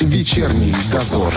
Вечерний дозор.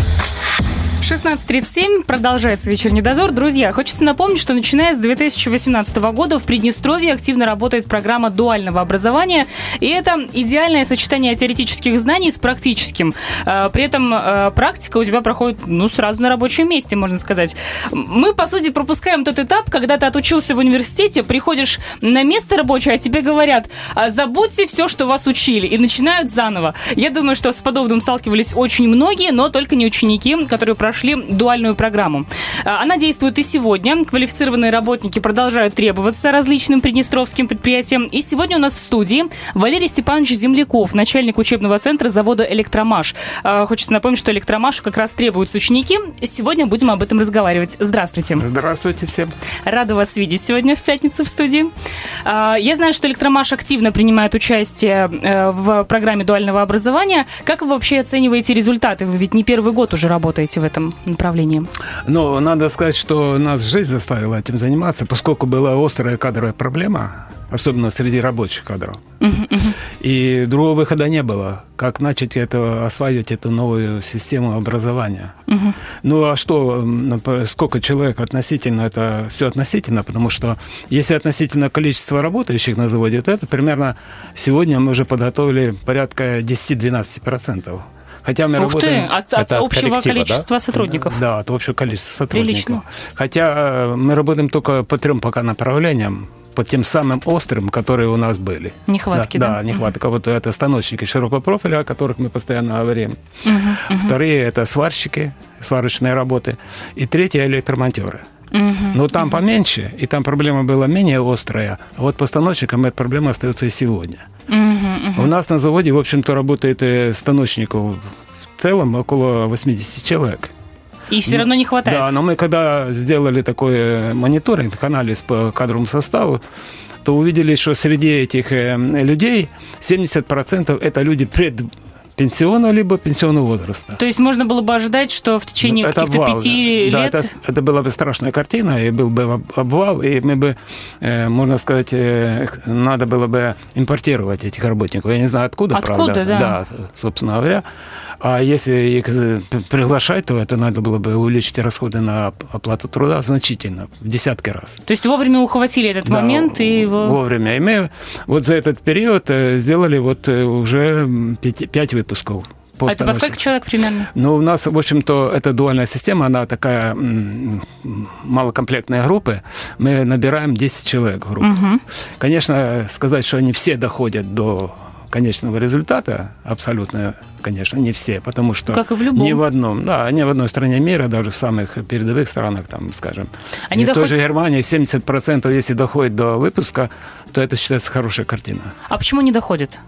16.37, продолжается вечерний дозор. Друзья, хочется напомнить, что начиная с 2018 года в Приднестровье активно работает программа дуального образования, и это идеальное сочетание теоретических знаний с практическим. Э, при этом э, практика у тебя проходит, ну, сразу на рабочем месте, можно сказать. Мы, по сути, пропускаем тот этап, когда ты отучился в университете, приходишь на место рабочее, а тебе говорят, «А забудьте все, что вас учили, и начинают заново. Я думаю, что с подобным сталкивались очень многие, но только не ученики, которые прошли прошли дуальную программу. А, она действует и сегодня. Квалифицированные работники продолжают требоваться различным приднестровским предприятиям. И сегодня у нас в студии Валерий Степанович Земляков, начальник учебного центра завода «Электромаш». А, хочется напомнить, что «Электромаш» как раз требуются ученики. Сегодня будем об этом разговаривать. Здравствуйте. Здравствуйте всем. Рада вас видеть сегодня в пятницу в студии. А, я знаю, что «Электромаш» активно принимает участие э, в программе дуального образования. Как вы вообще оцениваете результаты? Вы ведь не первый год уже работаете в этом направлении? Ну, надо сказать, что нас жизнь заставила этим заниматься, поскольку была острая кадровая проблема, особенно среди рабочих кадров. Uh-huh, uh-huh. И другого выхода не было, как начать это, осваивать эту новую систему образования. Uh-huh. Ну а что, сколько человек относительно, это все относительно, потому что если относительно количества работающих на заводе, то это примерно сегодня мы уже подготовили порядка 10-12%. Хотя мы Ух работаем... ты, от, от, от общего количества да? сотрудников. Да, от общего количества сотрудников. Прилично. Хотя э, мы работаем только по трем пока направлениям по тем самым острым, которые у нас были. Нехватки, да? Да, нехватка. Угу. Вот это станочники широкого профиля, о которых мы постоянно говорим. Угу. Вторые – это сварщики, сварочные работы. И третье – электромонтеры. Угу, Но там угу. поменьше, и там проблема была менее острая. А вот постановщикам эта проблема остается и сегодня. Угу, угу. У нас на заводе, в общем-то, работает э, станочников в целом около 80 человек. И все равно не хватает. Да, но мы когда сделали такой э, мониторинг, анализ по кадровому составу, то увидели, что среди этих э, людей 70% это люди пред пенсиона либо пенсионного возраста. То есть можно было бы ожидать, что в течение ну, каких-то пяти да. лет... Да, это, это была бы страшная картина, и был бы обвал, и мы бы, э, можно сказать, э, надо было бы импортировать этих работников. Я не знаю, откуда, откуда правда. Да. да, собственно говоря. А если их приглашать, то это надо было бы увеличить расходы на оплату труда значительно, в десятки раз. То есть вовремя ухватили этот да, момент и его... Вовремя. И мы вот за этот период э, сделали вот э, уже пять выпусков. А это по сколько человек примерно? Ну, у нас, в общем-то, эта дуальная система, она такая малокомплектная группа. Мы набираем 10 человек в группу. Угу. Конечно, сказать, что они все доходят до конечного результата абсолютно конечно, не все, потому что как и в любом. ни в одном, да, ни в одной стране мира, даже в самых передовых странах, там, скажем, Они в доходят... той же Германии 70%, если доходит до выпуска, то это считается хорошая картина. А почему не доходит?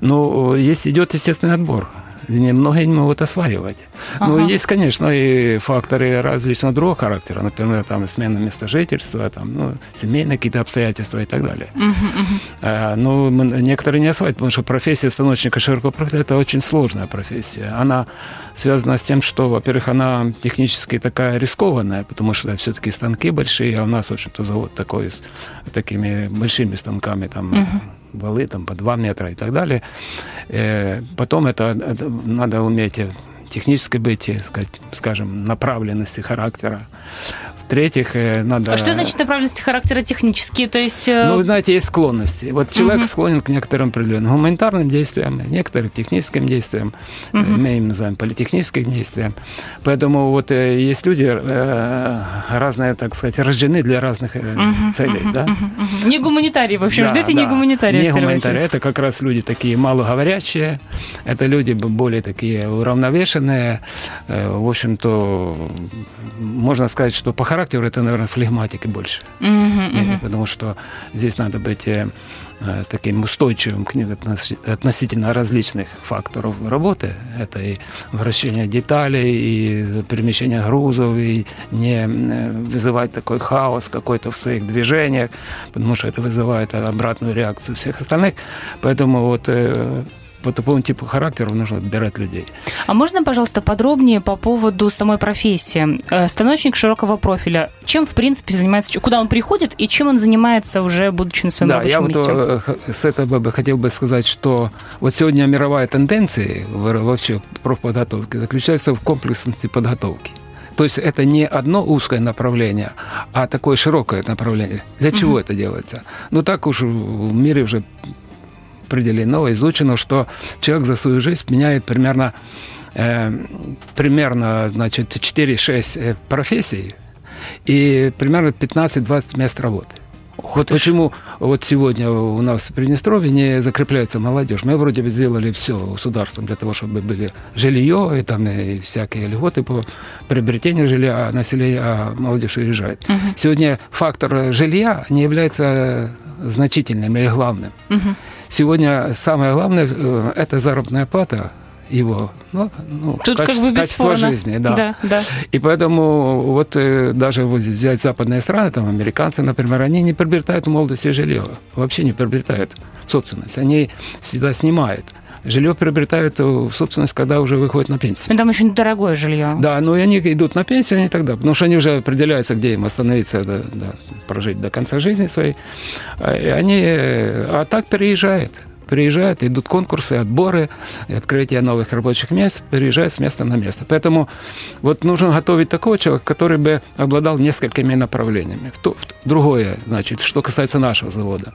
Ну, есть идет естественный отбор немного не могут осваивать. Ну, ага. Ну, есть, конечно, и факторы различного другого характера, например, там смена места жительства, там, ну, семейные какие-то обстоятельства и так далее. Угу, угу. А, ну, некоторые не осваивают, потому что профессия станочника широкого профиля – это очень сложная профессия. Она связана с тем, что, во-первых, она технически такая рискованная, потому что все-таки станки большие, а у нас, в общем-то, завод такой с такими большими станками, там, угу валы там по 2 метра и так далее. Э, потом это, это надо уметь технической быть, сказать, скажем, направленности характера. В-третьих, э, надо... А что значит направленности характера технические? То есть... Э, ну, знаете, есть склонности. Вот человек угу. склонен к некоторым определенным гуманитарным действиям, некоторым техническим действиям, угу. мы им называем политехническим действиям. Поэтому вот есть люди разные, так сказать, рождены для разных угу. целей. Угу. Да? Угу. Не гуманитарии, в общем, да, ждите да. не гуманитарии. Не гуманитарии, это как раз люди такие малоговорящие, это люди более такие уравновешенные, в общем-то, можно сказать, что по характеру это, наверное, флегматики больше. Uh-huh, uh-huh. Потому что здесь надо быть э, э, таким устойчивым к относительно различных факторов работы. Это и вращение деталей, и перемещение грузов, и не э, вызывать такой хаос какой-то в своих движениях, потому что это вызывает обратную реакцию всех остальных. Поэтому вот по такому типу характера нужно отбирать людей. А можно, пожалуйста, подробнее по поводу самой профессии? Э, станочник широкого профиля. Чем, в принципе, занимается, куда он приходит и чем он занимается уже, будучи на своем да, рабочем я месте? Вот э, с этого бы хотел бы сказать, что вот сегодня мировая тенденция вообще профподготовки заключается в комплексности подготовки. То есть это не одно узкое направление, а такое широкое направление. Для чего угу. это делается? Ну так уж в мире уже определено, изучено, что человек за свою жизнь меняет примерно, э, примерно значит, 4-6 э, профессий и примерно 15-20 мест работы. Вот почему вот сегодня у нас в Приднестровье не закрепляется молодежь. Мы вроде бы сделали все государством для того, чтобы были жилье и там и всякие льготы по приобретению жилья, а население, а молодежь уезжает. Угу. Сегодня фактор жилья не является значительным или главным. Угу. Сегодня самое главное э, – это заработная плата его, ну, ну Тут качество, как бы качество жизни, да. да, да. И поэтому вот э, даже вот взять западные страны, там американцы, например, они не приобретают в молодости жилье, вообще не приобретают собственность, они всегда снимают. Жилье приобретают в собственность, когда уже выходят на пенсию. Ну, там очень дорогое жилье. Да, но и они идут на пенсию они тогда, потому что они уже определяются, где им остановиться, да, да, прожить до конца жизни своей. А, они, э, а так переезжают приезжают, идут конкурсы, отборы, открытие новых рабочих мест, переезжают с места на место. Поэтому вот нужно готовить такого человека, который бы обладал несколькими направлениями. Другое, значит, что касается нашего завода.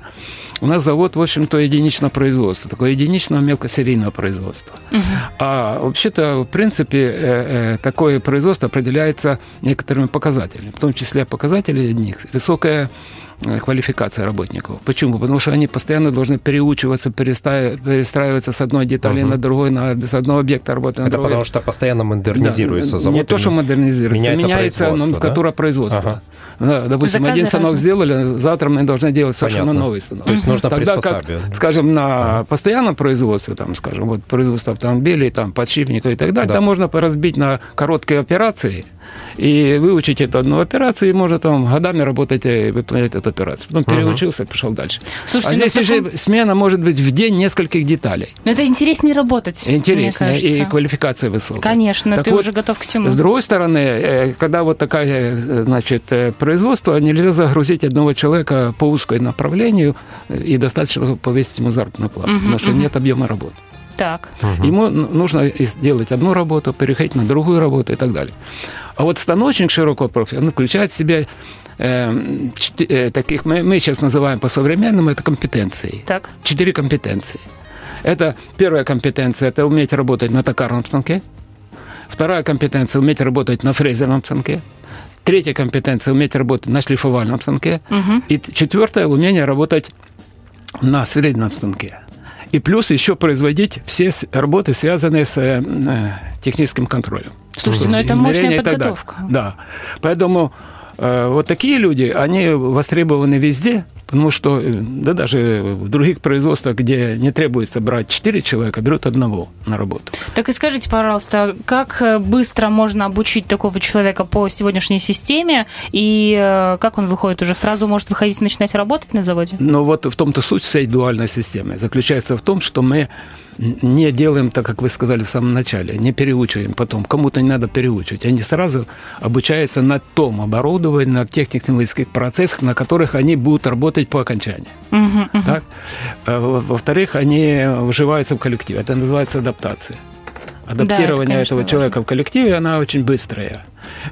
У нас завод, в общем-то, единичное производство, такое единичное мелкосерийное производство. Угу. А вообще-то, в принципе, э, э, такое производство определяется некоторыми показателями, в том числе показатели одних. Высокая квалификация работников. Почему? Потому что они постоянно должны переучиваться, перестраиваться с одной детали угу. на другой, на, с одного объекта работы на Это другой. потому что постоянно модернизируется да, завод. Не то, что модернизируется, меняется, меняется номенклатура да? производства. Ага. Да, допустим, Заказы один станок разные. сделали, завтра мы должны делать совершенно Понятно. новый станок. То есть нужно Тогда как, скажем, на постоянном производстве, там, скажем, вот производство автомобилей, там, подшипников и так далее, да. там можно поразбить на короткие операции – и выучить эту одну операцию, и можно там годами работать и выполнять эту операцию. Потом переучился, пошел дальше. Слушайте, а здесь таком... уже смена может быть в день нескольких деталей. Но это интереснее работать. Интереснее, и квалификация высокая. Конечно, так ты вот, уже готов к всему. С другой стороны, э, когда вот такая, э, значит, э, производство, нельзя загрузить одного человека по узкому направлению и достаточно повесить ему заработную плату, угу, потому что угу. нет объема работы. Так. Угу. Ему нужно сделать одну работу, переходить на другую работу и так далее. А вот станочник широкого профиля, он включает в себя таких, мы, мы сейчас называем по-современному, это компетенции. Так. Четыре компетенции. Это первая компетенция, это уметь работать на токарном станке. Вторая компетенция – уметь работать на фрезерном станке. Третья компетенция – уметь работать на шлифовальном станке. Угу. И четвертое – умение работать на сверлильном станке. И плюс еще производить все работы, связанные с э, э, техническим контролем. Слушайте, ну это мощная подготовка. Да. Поэтому э, вот такие люди, они востребованы везде, Потому что, э, да даже в других производствах, где не требуется брать 4 человека, берут одного на работу. Так и скажите, пожалуйста, как э, быстро можно обучить такого человека по сегодняшней системе, и э, как он выходит уже сразу, может выходить и начинать работать на заводе? Ну вот в том-то суть всей дуальной системы заключается в том, что мы не делаем так, как вы сказали в самом начале, не переучиваем потом. Кому-то не надо переучивать. Они сразу обучаются на том оборудовании, на тех технологических процессах, на которых они будут работать по окончании. Uh-huh, uh-huh. Так? Во-вторых, они вживаются в коллектив. Это называется адаптация адаптирование да, это, этого важно. человека в коллективе, она очень быстрая.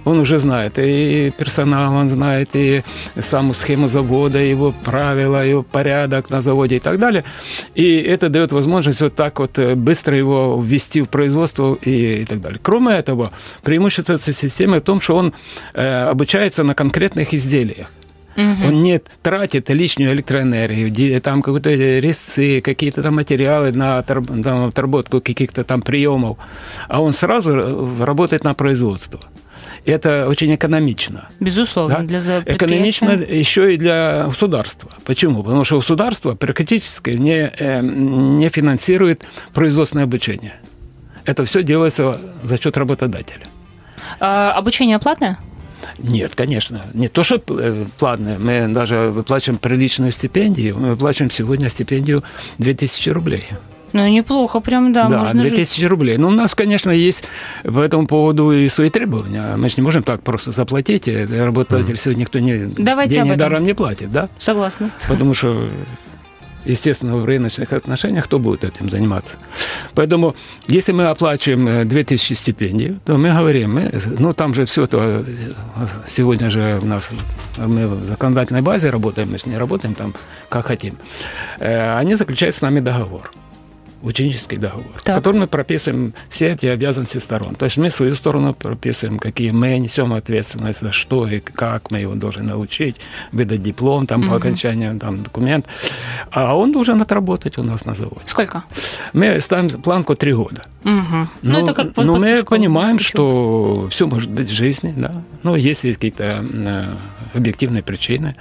Он уже знает и персонал, он знает и саму схему завода, его правила, его порядок на заводе и так далее. И это дает возможность вот так вот э, быстро его ввести в производство и, и так далее. Кроме этого, преимущество этой системы в том, что он э, обучается на конкретных изделиях. Угу. Он не тратит лишнюю электроэнергию, там какие-то резцы, какие-то там материалы на там, отработку каких-то там приемов, а он сразу э, работает на производство. Это очень экономично. Безусловно, да? для Экономично еще и для государства. Почему? Потому что государство практически не, э, не финансирует производственное обучение. Это все делается за счет работодателя. А обучение платное? Нет, конечно. Не то, что э, платное. Мы даже выплачиваем приличную стипендию. Мы выплачиваем сегодня стипендию 2000 рублей. Ну, неплохо, прям, да, Да, можно 2000 жить. рублей. Ну, у нас, конечно, есть по этому поводу и свои требования. Мы же не можем так просто заплатить. Работодатель сегодня никто не, Давайте об денег даром не платит, да? Согласна. Потому что, естественно, в рыночных отношениях кто будет этим заниматься? Поэтому, если мы оплачиваем э, 2000 стипендий, то мы говорим, мы, ну, там же все то, э, сегодня же у нас, мы в законодательной базе работаем, мы же не работаем там, как хотим. Э, Они заключают с нами договор ученический договор, Так. в котором мы прописываем все эти обязанности сторон. То есть мы свою сторону прописываем, какие мы несем ответственность за что и как мы его должны научить, выдать диплом там, по окончанию там, документ. А он должен отработать у нас на заводе. Сколько? Мы ставим планку три года. Мгм. Ну, это как но после мы понимаем, Учёба. что все может быть в жизни, да. Ну, если есть какие-то э, объективные причины,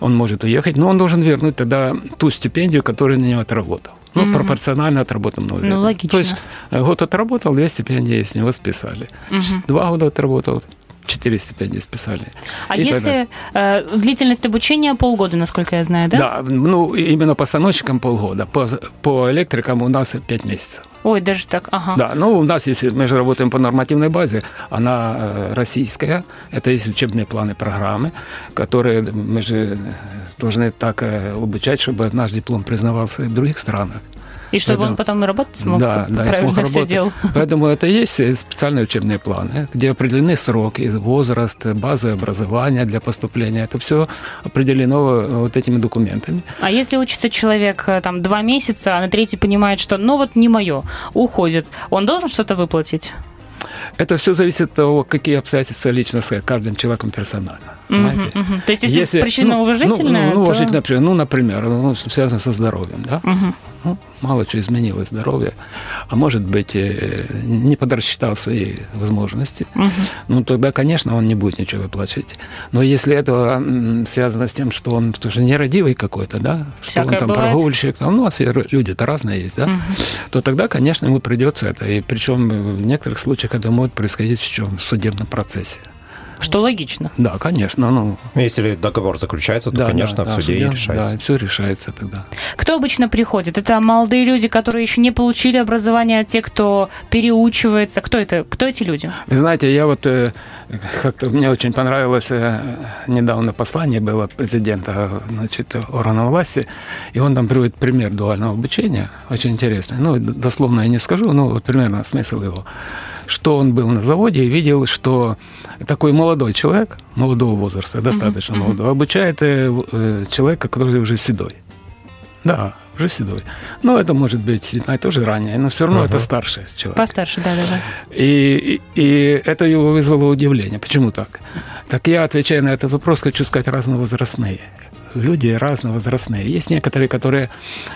он может уехать, но он должен вернуть тогда ту стипендию, которую на него отработал. Ну, пропорционально отработанному времени. логично. То есть э, год отработал, две стипендии с него списали. Два года отработал, четыре стипендии списали. А И если э, длительность обучения полгода, насколько я знаю, да? Да, ну, именно постановщикам полгода. По, по электрикам у нас пять месяцев. Ой, даже так, ага. Да, ну у нас, если мы же работаем по нормативной базе, она э, российская, это есть учебные планы, программы, которые мы же должны так э, обучать, чтобы наш диплом признавался и в других странах. И чтобы Поэтому- он потом работать смог, да, да, правильно смог работать. делал. Поэтому это есть э, специальные учебные планы, где определены сроки, возраст, базовое образование для поступления. Это все определено э, вот этими документами. А если учится человек там два месяца, а на третий понимает, что ну вот не мое, уходит, он должен что-то выплатить? Это все зависит от того, какие обстоятельства лично с каждым человеком персонально. понимаете? Мгм, мгм. То есть если, причина ну, уважительная, ну, ну, то- уважительная причина, ну, например, ну, связано со здоровьем, да? Мгм. Мало что изменилось здоровье, а может быть, э, не подрасчитал свои возможности, Мгм. ну, тогда, конечно, он не будет ничего выплачивать. Но если это связано с тем, что он тоже нерадивый какой-то, да, что Всякое он там бывает. прогульщик, там, ну, р- люди-то разные есть, да, то тогда, конечно, ему придется это. И причем в некоторых случаях это может происходить в чем? В судебном процессе. Что логично. Да, конечно, ну, Если договор заключается, то, да, конечно, да, в да, суде и судья, решается. Да, все решается тогда. Кто обычно приходит? Это молодые люди, которые еще не получили образование, те, кто переучивается. Кто это? Кто эти люди? Вы знаете, я вот э, как-то мне очень понравилось э, недавно послание было президента значит, органов власти, и он там приводит пример дуального обучения, очень интересный. Ну, дословно я не скажу, но вот примерно смысл его. Что он был на заводе и видел, что такой молодой человек, молодого возраста, достаточно молодого, обучает э, э, человека, который уже седой. Да, уже седой. Но это может быть а, тоже ранее, но все равно это старший человек. Постарше, да-да-да. И, и, и это его вызвало удивление. Почему так? Так я, отвечая на этот вопрос, хочу сказать разновозрастные. Люди разновозрастные. Есть некоторые, которые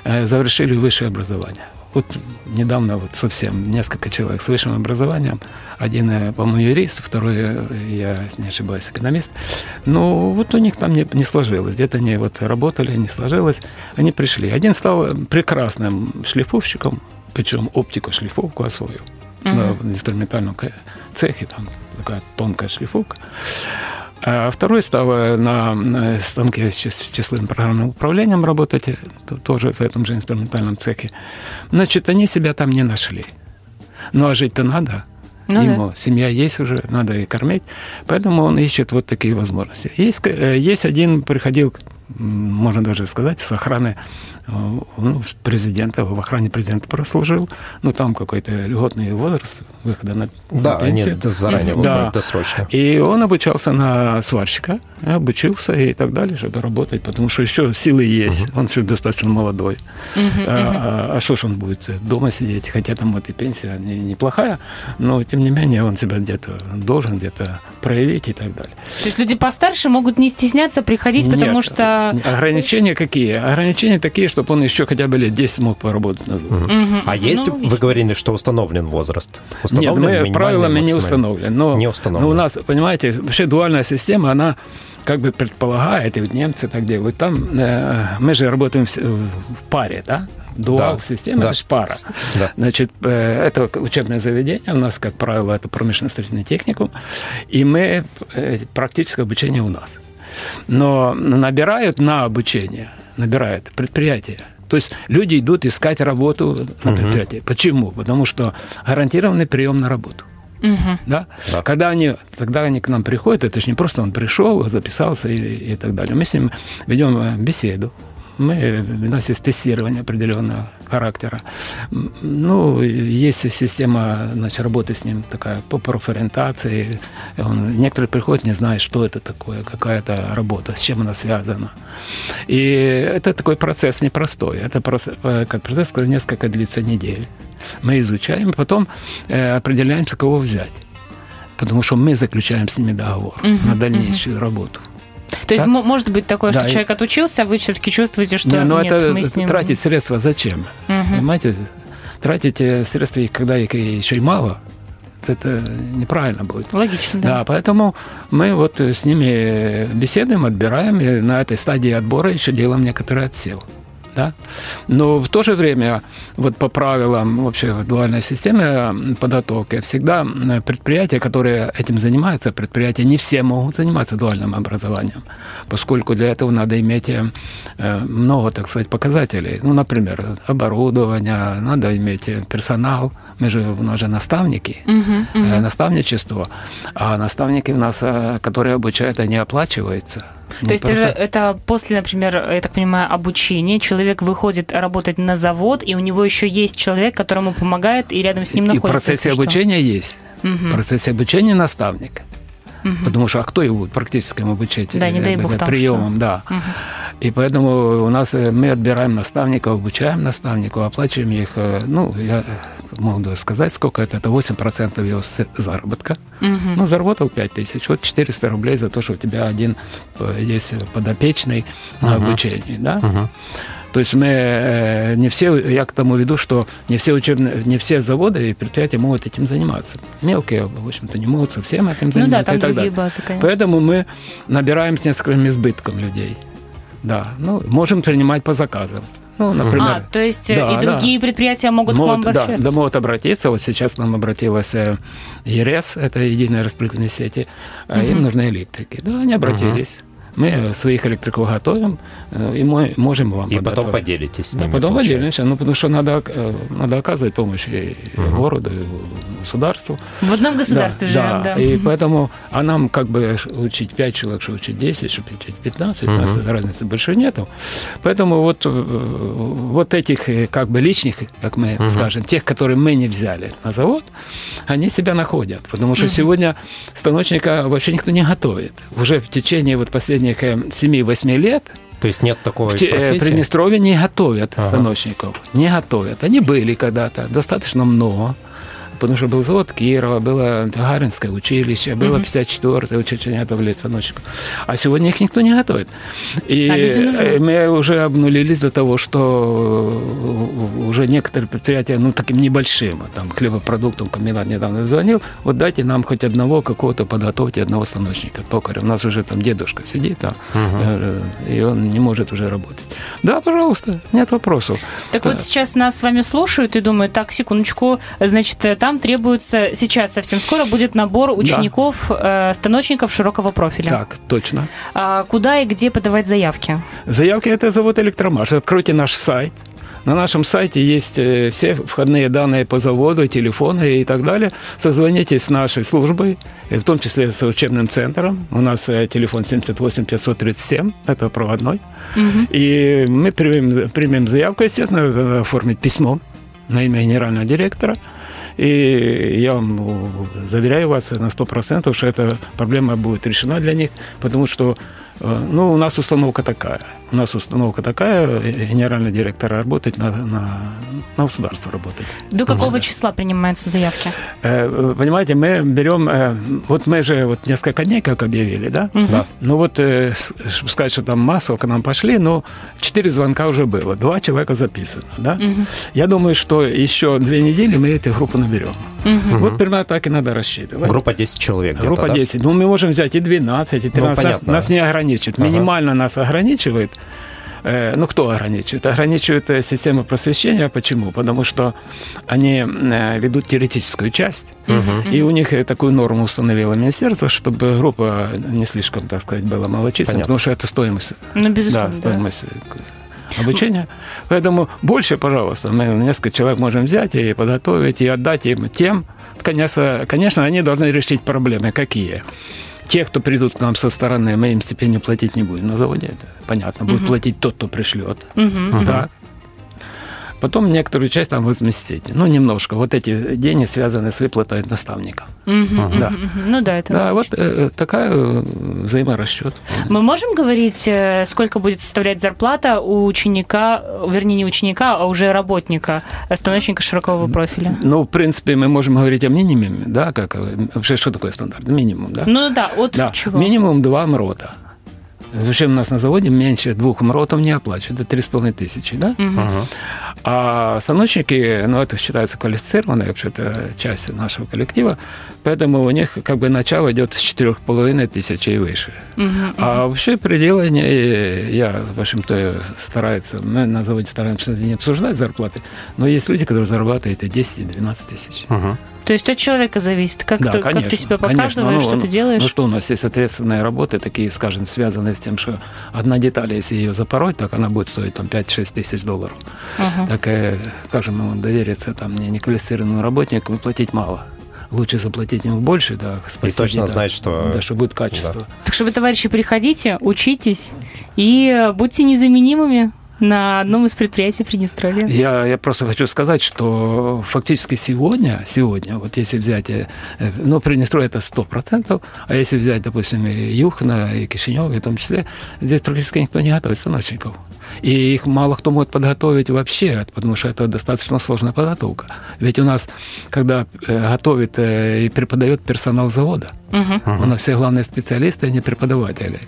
э, завершили высшее образование. Вот недавно вот совсем несколько человек с высшим образованием. Один, э, по-моему, юрист, второй, э, я не ошибаюсь, экономист. Ну, вот у них там не, не сложилось. Где-то они вот работали, не сложилось. Они пришли. Один стал прекрасным шлифовщиком, причем оптику шлифовку освоил на в инструментальном цехе, там такая тонкая шлифовка. А второй стал на, станке с чис- числовым программным управлением работать, э, то- тоже в этом же инструментальном цехе. Значит, они себя там не нашли. Ну, а жить-то надо. Ну Ему семья есть уже, надо и кормить. Поэтому он ищет вот такие возможности. Есть, э, есть один, приходил, можно даже сказать, с охраны э, ну, президента, в охране президента прослужил. Ну, там какой-то льготный возраст выхода на, на Да, они пенсию. д- заранее. Да. досрочно. И он обучался на сварщика, обучился и так далее, чтобы работать, потому что еще силы есть, он еще достаточно молодой. А, а- а что ж он будет дома сидеть, хотя там вот и пенсия не- неплохая, но тем не менее он себя где-то должен где-то проявить и так далее. То есть люди постарше могут не стесняться приходить, потому Нет, что... Ограничения какие? Ограничения такие, чтобы он еще хотя бы лет 10 мог поработать. Мгм. А есть, Ну, вы говорили, что установлен возраст? Нет, Установлен мы минимальный, правилами не установлены. Но, Не установлен. но у нас, понимаете, вообще дуальная система, она как бы предполагает, и вот немцы так делают, там э, мы же работаем в, в паре, да? Дуал Да, система, да. это же пара. Да. Значит, э, это учебное заведение, у нас, как правило, это промышленно-строительный техникум, и мы э, практическое обучение у нас. Но набирают на обучение, набирают предприятия. То есть люди идут искать работу на предприятии. Угу. Почему? Потому что гарантированный прием на работу. Угу. Да? да. Когда они, тогда они к нам приходят, это же не просто он пришел, записался и, и так далее. Мы с ним ведем э, беседу. Мы, у нас есть тестирование определенного характера. Ну, есть система значит, работы с ним такая по профориентации. Он, некоторые приходят, не знают, что это такое, какая это работа, с чем она связана. И это такой процесс непростой. Это процесс, э, процесс, который несколько длится недель. Мы изучаем, потом э, определяемся, кого взять. Потому что мы заключаем с ними договор uh на дальнейшую uh работу. То есть может быть такое, что человек отучился, а вы все-таки чувствуете, что не, ну нет, это мы с ним... тратить средства зачем? Понимаете, тратить средства, когда их еще и мало, это неправильно будет. Логично, да. Да, поэтому мы вот с ними беседуем, отбираем, и на этой стадии отбора еще делаем некоторый отсев да? Но в то же время, вот по правилам вообще дуальной системы подготовки, всегда предприятия, которые этим занимаются, предприятия не все могут заниматься дуальным образованием, поскольку для этого надо иметь э, много, так сказать, показателей. Ну, например, оборудование, надо иметь персонал, мы же, у нас же наставники, uh-huh, uh-huh. наставничество, а наставники у нас, которые обучают, они оплачиваются. То есть просто... это, после, например, я так понимаю, обучения, человек выходит работать на завод, и у него еще есть человек, которому помогает, и рядом с ним находится. И в процессе обучения что? есть. Угу. В процессе обучения наставник. Угу. Потому что а кто его практическому обучать? Да, не дай бог там Приемом, что. да. Угу. И поэтому у нас э, мы отбираем наставников, обучаем наставников, оплачиваем их. Э, ну, я могу сказать, сколько это. Это 8% его заработка. Угу. Ну, заработал 5 тысяч. Вот 400 рублей за то, что у тебя один э, есть подопечный на угу. обучении. Да? Угу. То есть мы не все, я к тому веду, что не все учебные, не все заводы и предприятия могут этим заниматься. Мелкие, в общем-то, не могут совсем этим заниматься. Ну да, там и так далее. базы, конечно. Поэтому мы набираем с нескольким избытком людей. Да, ну, можем принимать по заказам. Ну, например, а, то есть да, и другие да. предприятия могут, могут к вам обращаться? Да, да, могут обратиться. Вот сейчас нам обратилась э, ЕРЕС, это единая распределительные сети, угу. им нужны электрики. Да, они обратились. Мы своих электриков готовим, э, и мы можем вам И потом поделитесь с ними, Да, потом получается. поделимся, ну, потому что надо, э, надо оказывать помощь и угу. городу, и государству. В одном государстве да, живем, да. да. И поэтому, а нам как бы учить 5 человек, что учить 10, что учить 15, угу. у нас разницы большой нету. Поэтому вот, э, вот этих как бы личных, как мы угу. скажем, тех, которые мы не взяли на завод, они себя находят. Потому что угу. сегодня станочника вообще никто не готовит. Уже в течение вот последних последних 7-8 э, лет то есть нет такого. В профессии? Приднестровье не готовят ага. станочников. Не готовят. Они были когда-то, достаточно много потому что был завод Кирова, было Гагаринское училище, было 54-е училище станочников. А сегодня их никто не готовит. И а мы уже обнулились до того, что уже некоторые предприятия, ну, таким небольшим, там, хлебопродуктом комбинат недавно звонил, вот дайте нам хоть одного какого-то подготовьте, одного станочника, токаря. У нас уже там дедушка сидит там, угу. и он не может уже работать. Да, пожалуйста, нет вопросов. Так вот сейчас нас с вами слушают и думают, так, секундочку, значит, там там требуется сейчас совсем скоро будет набор учеников, да. э, станочников широкого профиля. Так, точно. А куда и где подавать заявки? Заявки это завод Электромаш. Откройте наш сайт. На нашем сайте есть э, все входные данные по заводу, телефоны и так далее. Созвонитесь с нашей службой, в том числе с учебным центром. У нас э, телефон 78 537, это проводной. Угу. И мы примем, примем заявку, естественно, оформить письмо на имя генерального директора – и я вам заверяю вас на 100%, что эта проблема будет решена для них, потому что э, ну, у нас установка такая – у нас установка такая, генеральный директор работает на, на, на государство работает. До какого да. числа принимаются заявки? Э, понимаете, мы берем, э, вот мы же вот несколько дней как объявили, да? Угу. Да. Ну вот, э, сказать, что там массово к нам пошли, но четыре звонка уже было, два человека записано, да? Угу. Я думаю, что еще две недели мы эту группу наберем. Угу. Вот примерно так и надо рассчитывать. Группа 10 человек Группа 10. Да? Ну, мы можем взять и 12, и 13. Ну, нас, нас не ограничивает. Ага. Минимально нас ограничивает Э, ну, кто ограничивает? Ограничивает э, система просвещения. Почему? Потому что они э, ведут теоретическую часть, угу. и у них такую норму установило министерство, чтобы группа не слишком, так сказать, была малочисленной, потому что это стоимость. Ну, безусловно, да, стоимость да. обучения. Поэтому больше, пожалуйста, мы несколько человек можем взять и подготовить, и отдать им тем. Конечно, конечно они должны решить проблемы. Какие? Те, кто придут к нам со стороны, мы им стипендию платить не будем на заводе, это понятно. Будет угу. платить тот, кто пришлет. Угу, так. Потом некоторую часть там возместить. Ну, немножко. Вот эти деньги связаны с выплатой наставника. Угу, да. Угу. Ну да, это Да, вот э, такая э, взаиморасчет. Мы можем говорить, э, сколько будет составлять зарплата у ученика, вернее, не ученика, а уже работника, станочника широкого профиля? Ну, в принципе, мы можем говорить о минимуме, да, как вообще что такое стандарт? Минимум, да? Ну да, от да. чего? Минимум два МРОТа. Зачем у нас на заводе меньше двух МРОТов не оплачивают? Это три с половиной тысячи, да? Угу. А станочники, ну, это считается квалифицированная вообще-то часть нашего коллектива, поэтому у них как бы начало идет с четырех половиной тысячи и выше. Угу, а угу. вообще пределы, не, я, в общем-то, старается, мы на заводе стараемся не обсуждать зарплаты, но есть люди, которые зарабатывают и 10, и 12 тысяч. Угу. То есть от человека зависит, как, да, ты, конечно, как ты себя показываешь, ну, что ну, ты делаешь. Ну что, у нас есть ответственные работы, такие, скажем, связанные с тем, что одна деталь, если ее запороть, так она будет стоить там 5-6 тысяч долларов. Ага. Так, э, мы вам довериться там не неквалифицированному работнику, выплатить мало лучше заплатить ему больше, да, спасибо. И точно да, знать, что... Да, что будет качество. Да. Так что вы, товарищи, приходите, учитесь и будьте незаменимыми на одном из предприятий Приднестровья. Я, я просто хочу сказать, что фактически сегодня, сегодня, вот если взять, э, ну, Приднестровье это 100%, а если взять, допустим, и Юхна, и Кишинев, в том числе, здесь практически никто не готовит станочников. И их мало кто может подготовить вообще, потому что это достаточно сложная подготовка. Ведь у нас, когда э, готовит э, и преподает персонал завода, угу. у нас все главные специалисты, они преподаватели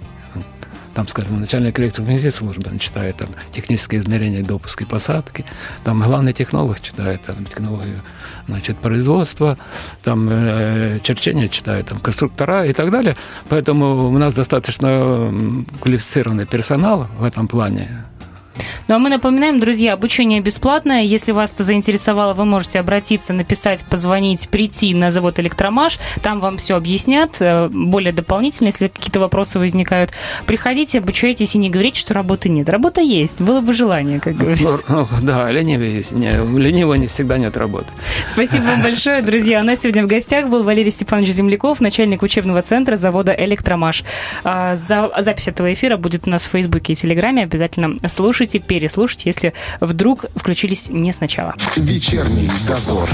там, скажем, начальник электромагнитной службы, он читает там технические измерения допуска и посадки, там главный технолог читает там технологию значит, производства, там э, черчение читает, там конструктора и так далее. Поэтому у нас достаточно квалифицированный персонал в этом плане. Ну а мы напоминаем, друзья, обучение бесплатное. Если вас это заинтересовало, вы можете обратиться, написать, позвонить, прийти на завод «Электромаш». Там вам все объяснят э, более дополнительно, если какие-то вопросы возникают. Приходите, обучайтесь и не говорите, что работы нет. Работа есть, было бы желание, как ну, говорится. Ну, да, ленивый, не, ленивого не всегда нет работы. Спасибо вам большое, друзья. У нас сегодня в гостях был Валерий Степанович Земляков, начальник учебного центра завода «Электромаш». А, за, запись этого эфира будет у нас в Фейсбуке и Телеграме. Обязательно слушайте, переслушать, если вдруг включились не сначала. Вечерний дозор.